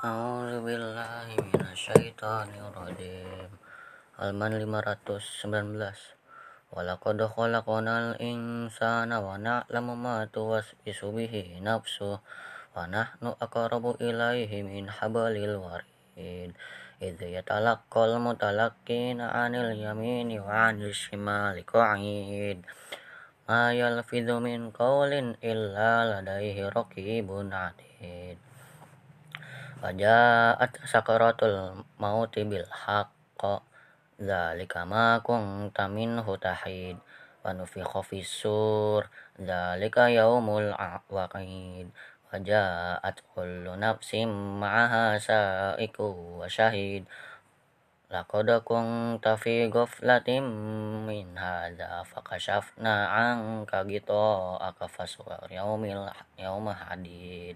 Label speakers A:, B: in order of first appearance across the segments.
A: A'udzu billahi minasyaitonir rajim. Halaman 519. Walaqad khalaqnal insana wa na'lamu ma tuwaswisu bihi nafsuhu wa nahnu aqrabu ilaihi min hablil warid. Idh yatalaqqal mutalaqqina 'anil yamini wa 'anil shimali qa'id. Ma yalfidhu min qawlin illa ladaihi raqibun 'atid. Wajaat sakaratul mauti bil haqq. Zalika ma kunta minhu tahid. Wa nufikha fissur Zalika yaumul waqid. Wajaat kullu nafsim ma'aha sa'iku wa syahid Laqad kunta fi ghaflatin min hadza fakashafna 'anka ghita'aka fasawar yaumil yauma hadid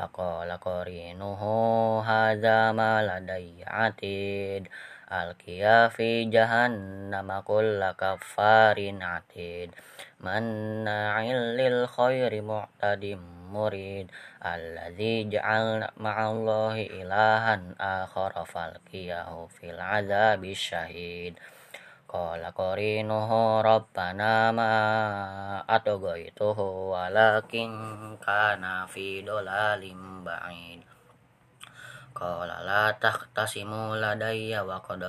A: Faqala qarinuhu hadza ma ladayya atid Alqiya fi jahannama kulla kaffarin atid Manna'il lil khairi mu'tadim murid Alladzi ja'alna ma'allahi ilahan akhara falqiyahu fil azabi syahid Qala qarinuhu rabbana ma atghaytuhu walakin kana fi dolalim ba'id. Qala la taqtasimu ladayya wa qad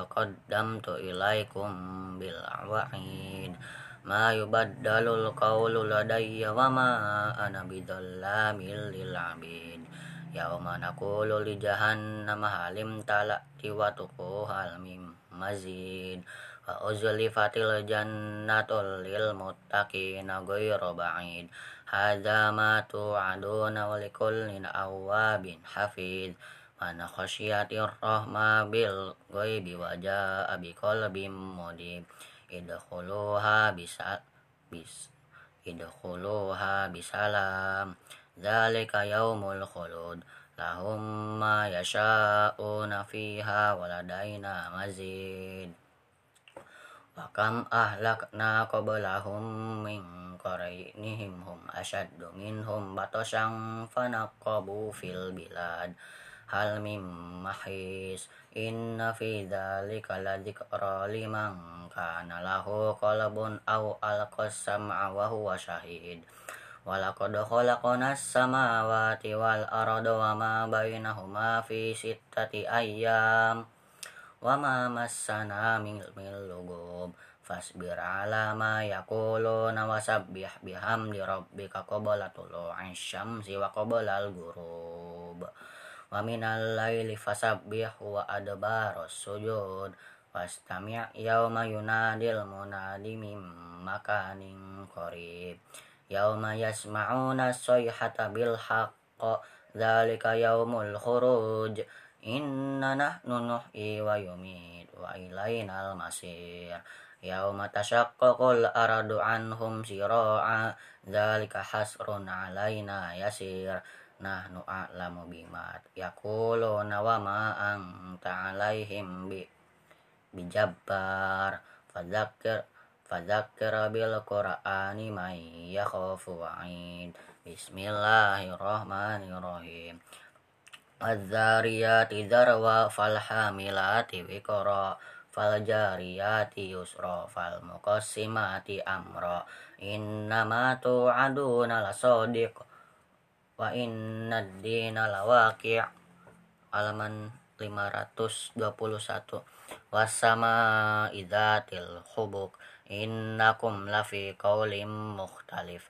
A: ilaikum bil Ma yubaddalul qawlu ladayya wa ma ana bidzallamin lil 'abid. Yauma naqulu li jahannama halim talati wa tuquhal mim mazid wa uzlifatil jannatul lil muttaqina ghayra ba'id. Hadza ma tu'aduna wa likullin awwabin hafiz man khasyiyatir rahma bil ghaibi wa jaa'a biqalbin mudib. Idkhuluha bisa bis idkhuluha bisalam. Dzalika yaumul khulud. Lahum ma yasha'una fiha waladaina mazid Wakam ahlakna qablahum min qarainihim hum asyaddu minhum batasyang fanaqabu fil bilad. Hal mim mahis inna fi dzalika ladzikra liman kana lahu qalbun aw alqas sam'a wa huwa syahid Walaqad khalaqnas samawati wal arda wa ma bainahuma fi sittati ayyam wa ma massana min lugub fasbir ala ma yaquluna wasabbih bihamdi rabbika qabla tulu'i syamsi wa qabla al-ghurub. Wa minal laili fasabbih wa adbaros sujud. Wastami' yauma yunadil munadi mim makanin qarib. Yauma yasma'una sayhata bil haqq. Dzalika yaumul khuruj Inna nahnu nuhyi wa yumit wa ilainal masir. Yauma tashaqqaqul aradu anhum sira'a Dzalika hasrun alaina yasir. Nahnu a'lamu bimat Yakuluna wa ma anta alaihim bi bijabbar. Fadzakir Fadzakir bil qur'ani may yakhafu wa'id. Bismillahirrahmanirrahim Wadzariyati dzarwa falhamilati wiqra faljariyati yusra falmuqassimati amra. Innama tu'aduna lasadiq wa innad dina lawaqi' halaman 521 wasama idzatil hubuk innakum lafi qaulim mukhtalif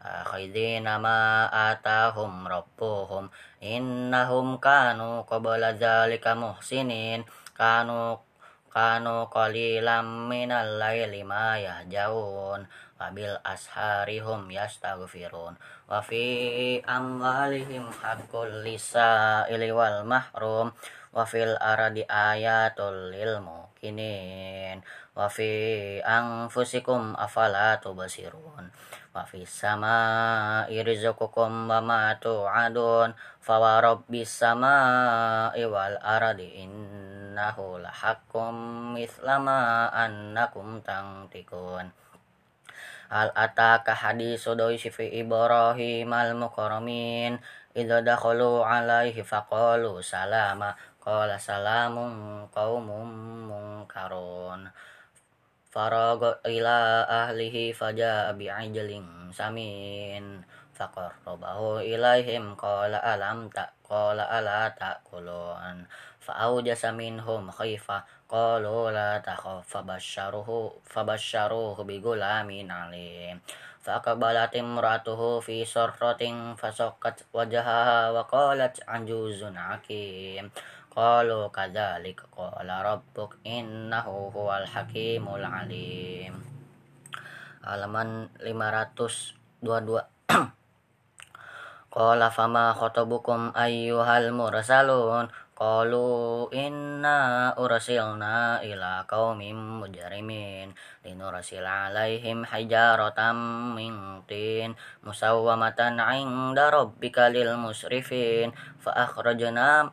A: akhidina ma atahum rabbuhum innahum kanu qabla zalika muhsinin kanu kanu qalilam minal laili ma yahjaun wabil asharihum yastaghfirun wa fi amwalihim haqqul lisa'ili wal mahrum wa fil ardi ayatul lil mukinin wa fi anfusikum afala tubsirun. Wa fis samai rizqukum wa ma tu'adun. Fa wa rabbis samai wal ardi innahu lahaqqum mithlama annakum tangtikun Al ataka hadisu doisi fi Ibrahim al mukarramin idza dakhalu alaihi faqalu salama qala salamun qaumun munkarun faraga ila ahlihi faja'a bi'ajlin samin faqarrabahu ilaihim qala alam ta qala ala ta'kulun fa'awjasa minhum khifah qalu la takhaf fabasharuhu fabasharuhu bigulamin alim فأقبلت امرأته في سرة فسقت وجهها وقالت عجوز عكيم qalu kadzalik qala rabbuk innahu huwal hakimul alim. Halaman 522 Qala fama khotobukum ayyuhal mursalun? Qalu inna ursilna ila qaumin mujrimin linursil alaihim hijaratan min tin musawwamatan 'inda rabbika lil musrifin. Fa akhrajna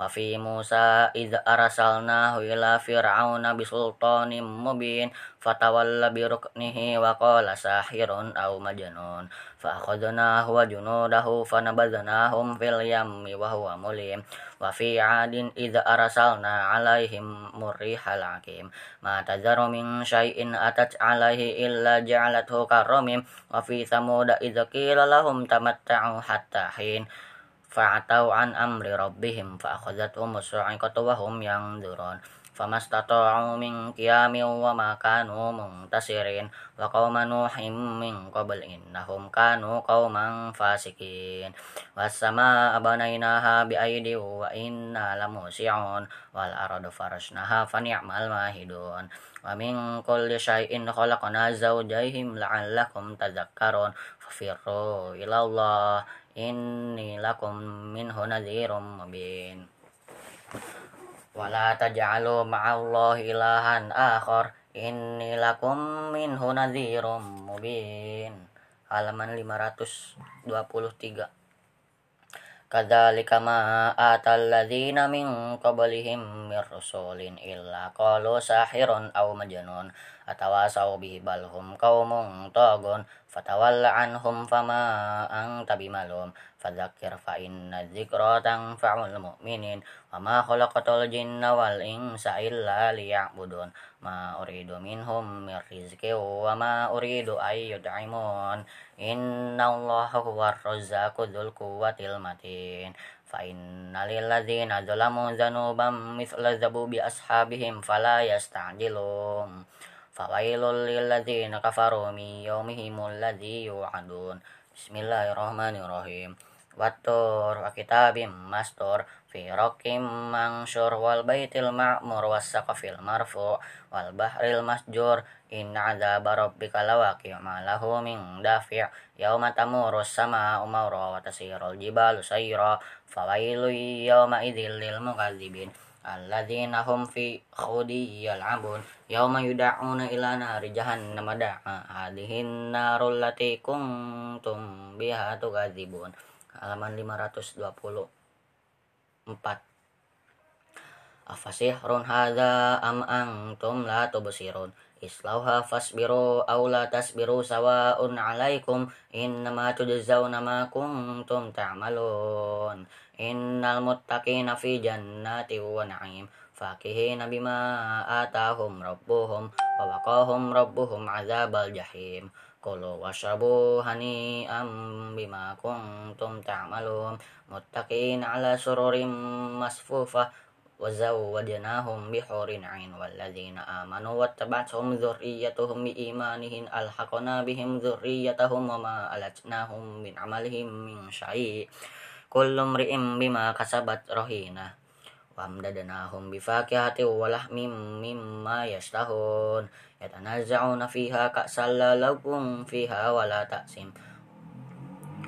A: wa fi Musa id arsalnahu ila fir'auna bisultanin mubin fatawalla bi ruknihi wa qala sahirun aw majnun. Fa akhadnahu wa junudahu fanabadnahum fil yammi wa huwa mulim. Wa fi 'adin id arsalna 'alaihim murrihal hakim ma tadharu min syai'in atat 'alaihi illa ja'alathu karamim wa fi thamud id qila lahum tamatta'u hatta hin fa'atau an amri rabbihim fa akhadhatuhum as-sa'iqatu wa hum yanzurun famastata'u min qiyamin wa ma kanu muntasirin wa qauma nuhim min qabl innahum kanu qauman fasikin was samaa banaynaha bi aidi wa inna lamusi'un wal ardu farashnaha fa ni'mal mahidun wa min inni lakum minhu nadhirum mubin. Wala taj'alu ma'allahi ilahan akhar. Inni lakum minhu nadhirum mubin. Halaman 523 kadzalika ma atal ladzina min qablihim mir rasulin illa qalu sahirun aw majnun atawasaw bihi balhum qaumun tagun fatawalla anhum fama anta bimalum. Fadzakir fa inna dzikra tanfa'ul mu'minin wa ma khalaqatul jinna wal insa illa liya'budun. Ma uridu minhum min rizqi wa ma uridu ay yud'imun innallaha huwar razzaqu dzul quwwatil matin. Lil ladzina zalamu dzanuban mithla dzabubi ashabihim fala yasta'jilun fawailul lil ladzina kafaru min yaumihimul ladzi yu'adun. Bismillahirrahmanirrahim. Wattur wa kitabim mastur fi rokim mangsyur wal baitil ma'mur was saqafil marfu wal bahril masjur. Inna adzaba rabbika lawaqi' ma lahu min dafi' yauma tamurus sama'u mawra wa tasirul jibalu sayra. Fawailu yauma idzil lil mukadzibin alladzina hum fi khudi yal'abun. Yauma yud'auna ila nari jahannam. Da'a hadhihi narul lati kuntum biha tukadzibun. Halaman 524 Afasihrun hadza am antum la tubsirun? Islauha fasbiru aw la tasbiru sawa'un 'alaikum. Innama tujzauna ma kuntum ta'malun. innal إن المتقين في جنات ونعيم فاكهين بما آتاهم ربهم ووقاهم ربهم عذاب الجحيم كلوا واشربوا هنيئا بما كنتم تعملون متقين على سرر مصفوفة وزوجناهم بحور عين والذين آمنوا واتبعتهم ذريتهم بإيمانهم ألحقنا بهم ذريتهم وما ألتناهم من عملهم من شيء kullu mri'im bima kasabat rohina. Wamdadanahum bifakihati walahmim mimma yashtahun. Yatanaza'una fiha ka'salla lakum fiha wala ta'sim.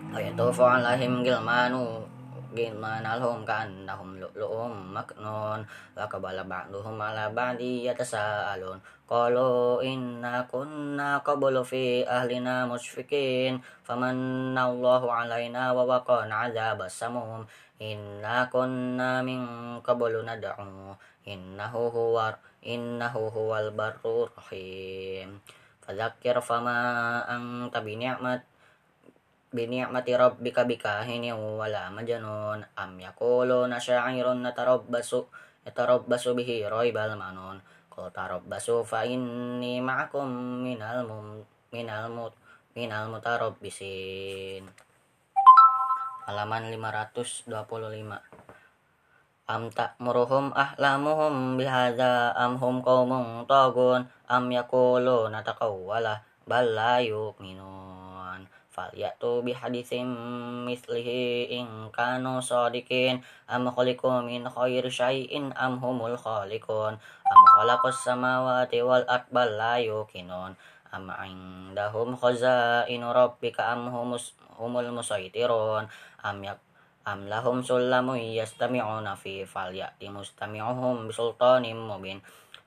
A: Wa yatufu alaihim gilmanu غلمان غلمان لهم كأنهم لؤلؤ مكنون وقبل بعضهم على بعض يتساءلون قالوا إنا كنا قبل في أهلنا مشفقين فمن الله علينا ووقانا عذاب السموم إنا كنا من قبل ندعو إنه هو إنه هو البر الرحيم فذكر فما أنت بنعمة بنعمة ربك بكاهن ولا مجنون أم يقولون شاعر نتربص يتربص به ريب المنون قل تربصوا فإني معكم من الم من الم من المتربصين halaman 525 am ta'muruhum ahlamuhum bihadza am hum qaumun tagun am yaquluna taqawwala bal la yu'minun falyatu bihaditsim mislihi in kanu sadikin am khuliqu min khairi syai'in am humul khaliqun am khalaqas samawati wal ard bal la yuqinun am indahum khazainu rabbika am humus humul musaitirun am yak am lahum sulamu yastami'una fi falyati mustami'uhum bisultanim mubin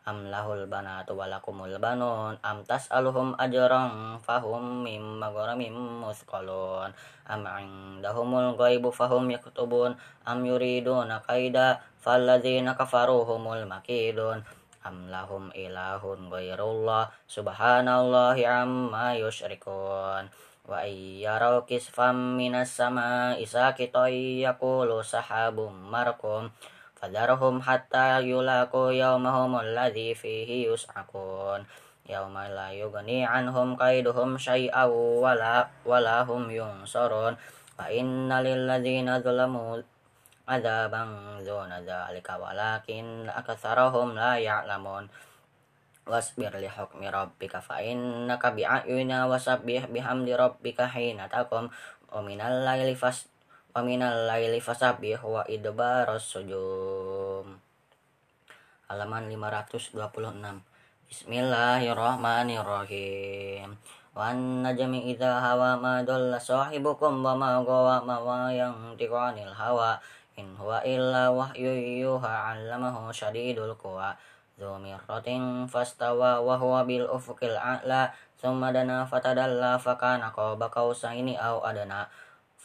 A: am lahul banatu walakumul banun. Am tas'aluhum ajran fahum mim maghramim musqalun. Am indahumul ghaibu fahum yaktubun. Am yuriduna kaida falladzina kafaru humul makidun. Am lahum ilahun ghairullah. Subhanallahi amma yusyrikun wa iyyaraw kisfam minas sama isakitoy yakulu sahabum markum fadarhum hatta yulaku yawmahum alladhi fihi yus'akun yawma la yughni anhum kaiduhum syai'aw wala wala hum yunsarun wa inna lilladzina zalamu adaban dzuna dzalika walakin aktsarahum la ya'lamun wasbir li hukmi rabbika fa innaka bi'ayuna wasabbih bihamdi rabbika hina taqum faminal laili fasabi wa idobaros sujum. Halaman 526 Bismillahirrahmanirrahim. Wan najmi idza hawa ma dalla sahibukum wa ma gawa ma wa yang tiqanil hawa. In huwa illa wahyu yuha 'allamahu syadidul quwa. Dzu mirratin fastawa wa huwa bil ufuqil a'la. Thumma dana fatadalla fakana qaba qausaini aw adana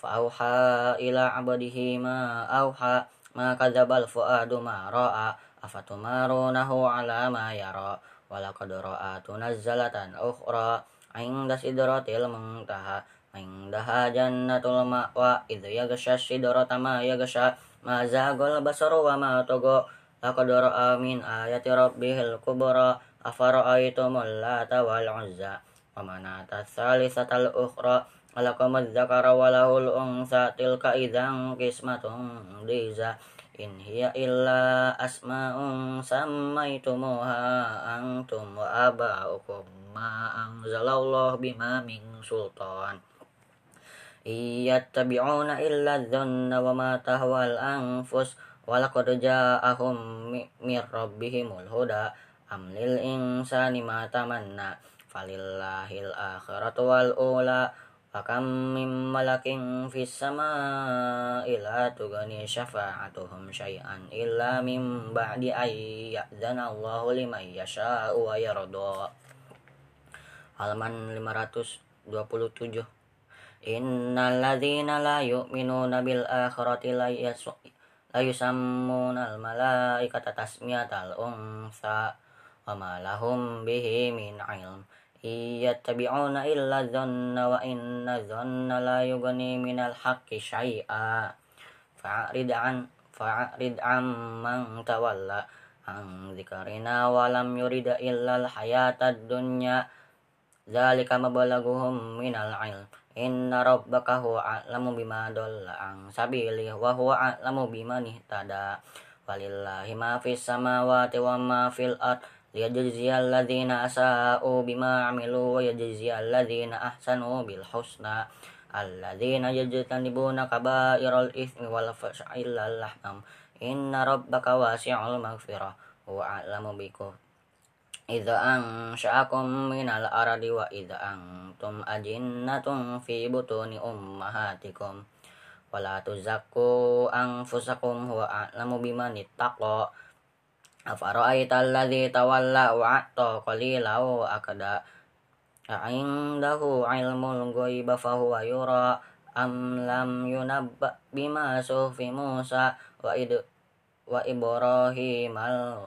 A: فأوحى إلى عبده ما أوحى ما كذب الفؤاد ما رأى أفتمارونه على ما يرى ولقد رأى تنزلة أخرى عند سدرة المنتهى عندها جنة المأوى إذ يغشى السدرة ما يغشى ما زاغ البصر وما طغى laqad ra'a min ayati rabbihil kubra afara'aytumul lata wal uzza wa manata tsalitsatal ukhra alakum dzakara wa lahul unsa tilka idzan qismatun diza. In hiya illa asma'un sammaitumuha antum wa aba'ukum ma anzalallahu bima min sultan. Iyattabi'una illa dhanna wa ma tahwal anfus walaqad ja'ahum mir rabbihimul huda am lil insani ma min malakin fis sama ila tugani syafa'atuhum syai'an illa min ba'di ay ya'zana Allahu liman yasha'u wa yarda. Halaman 527. Innal ladzina la yu'minuna bil akhirati la ayusammunal malaikata tasmiyatal unsa wa ma lahum bihi min ilm iyattabi'una illa dhanna wa inna dhanna la yughni minal haqqi syai'a fa'rid an fa'rid amman tawalla an dzikrina wa lam yurida illa al hayatad dunya. Dzalika mabalaguhum minal ilm. Inna rabbaka huwa a'lamu bima dhalla an wa huwa a'lamu bima ihtada. Walillahi ma fis samawati wa ma fil ard liyajziyal ladzina asa'u bima 'amilu wa yajziyal ladzina ahsanu bil husna. Alladzina yajtanibuna kaba'iral itsmi wal fahsha illa lahmam. Inna rabbaka wasi'ul maghfirah wa a'lamu bikum. Idza ansha'akum minal ardi wa idza antum ajinnatun fi butuni ummahatikum. Wala tuzakku anfusakum huwa a'lamu biman ittaqa afara'aita alladhi tawalla wa a'ta qalila wa akada a'indahu ilmul ghaiba fahuwa yura am lam yunabba bima sufi Musa wa id wa Ibrahim al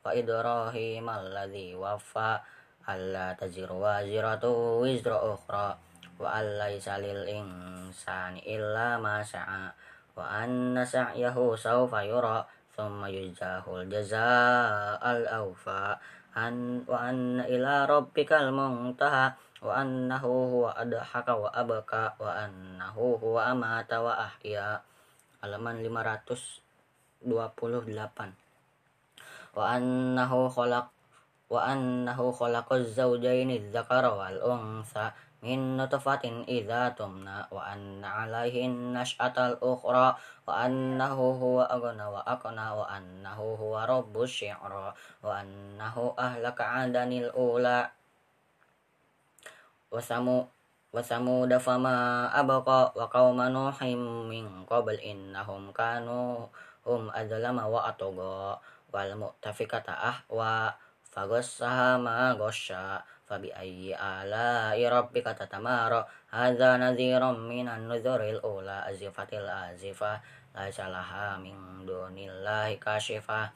A: wa Ibrahim alladhi wafa alla taziru waziratu wizra ukhra wa allaysa lil insani illa ma sa'a wa anna sa'yahu sawfa yura wa anna ila rabbikal muntaha wa annahu huwa adhaka wa abaka wa annahu huwa amata wa ahya. Halaman 528 wa annahu khalaq wa annahu khalaqaz zawjaini dzakara wal untha min nutfatin idza tumna wa anna alaihin nash'atal ukhra wa annahu huwa aghna wa aqna wa annahu huwa rabbus syi'ra wa annahu ahlaka adanil ula wasamu wasamuda fama abqa wa qauma nuhim min qabl innahum kanu hum adzlama fabi ayyi ala rabbika tatamara hadza nadhirum minan nuzuril ula azifatil azifah laisa laha min dunillahi kashifah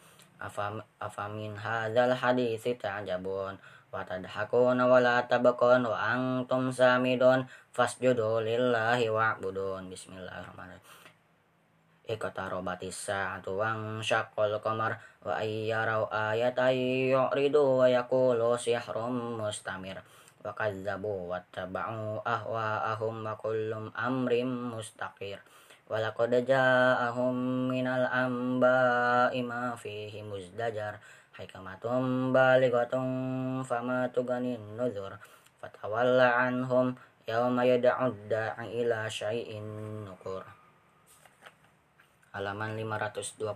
A: afamin hadzal hadithi ta'jabun. Wa tadhakuna wa la tabakun wa antum samidun. Fasjudu lillahi wa'budun. Bismillahirrahmanirrahim Iqtarabatis sa'atu wang syaqqal qamar wa ayyarau ayatan yu'ridu wa yaqulu sihrum mustamir. Wa kazzabu wattaba'u ahwa'ahum wa kullum amrim mustaqir. Wa laqad ja'ahum minal anba'i ma fihi muzdajar. Hikmatum balighatum fama tuganin nuzur. Fatawalla anhum yawma yad'ud da'i ila syai'in nukur halaman 529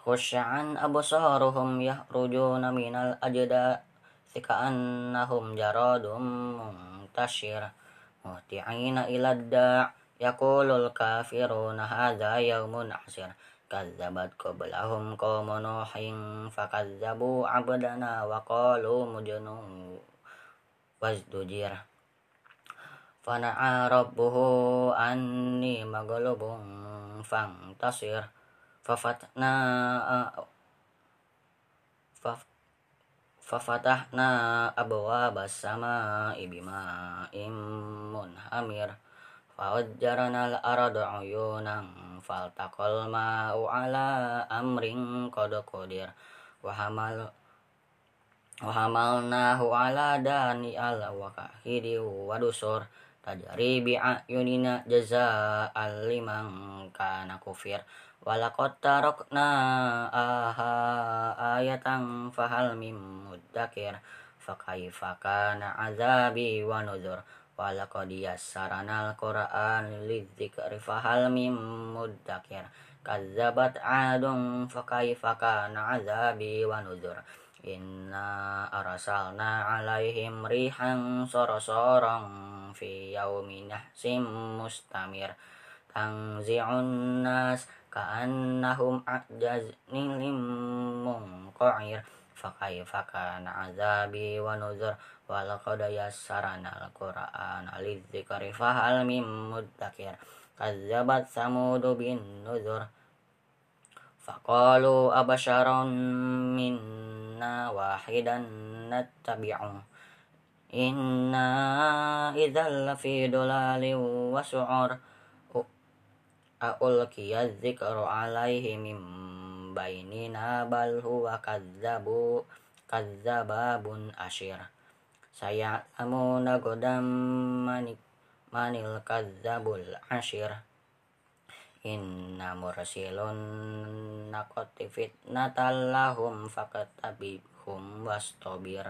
A: khusya'an absaruhum yahrujuna minal ajda sika'annahum jaradum muntashir. Muhti'ina ila da' yaqulul kafiruna hadha yawmun asir. Kazzabat qablahum qawmu nuhin fakazzabu abdana wa qalu mujnun wazdujir fana'a rabbuhu anni maghlubun fantasir. Fafatna fafatahna abwaba samaa'i bima'in munhamir. Fawajjarna al-arda uyunan faltaqal ma'u ala amrin qad qadir. Wa hamal wa hamalnahu ala dani al wakahidi wa dusur tajri bi ayunina jazaa'an liman kana kufir. Walaqad tarakna aha ayatan fahal mim muddakir. Fakaifa kana azabi wa nuzur. Walaqad yassarana al-Qur'an lidzikri fahal mim muddakir. Kazzabat adun fakaifa kana azabi wa nuzur inna arsalna alaihim rihan sorosorong fi yaumin nahsim mustamir. Tangzi'un nas ka'annahum a'jaz nilim munqa'ir. Fakaifa kana azabi wa nuzur walaqad yassarana al-qur'ana lidzikri fahal mim muddakir. Kazzabat samudu bin nuzur. Faqalu abasharon minna إنا واحدا نتبعه. إنا إذا لفي ضلال وسعر. ألقي الذكر عليه من بيننا بل هو كذب كذباب أشير سيعلمون غدا من الكذب الأشير inna mursilun naqati fitnatal lahum fakatabihum wastobir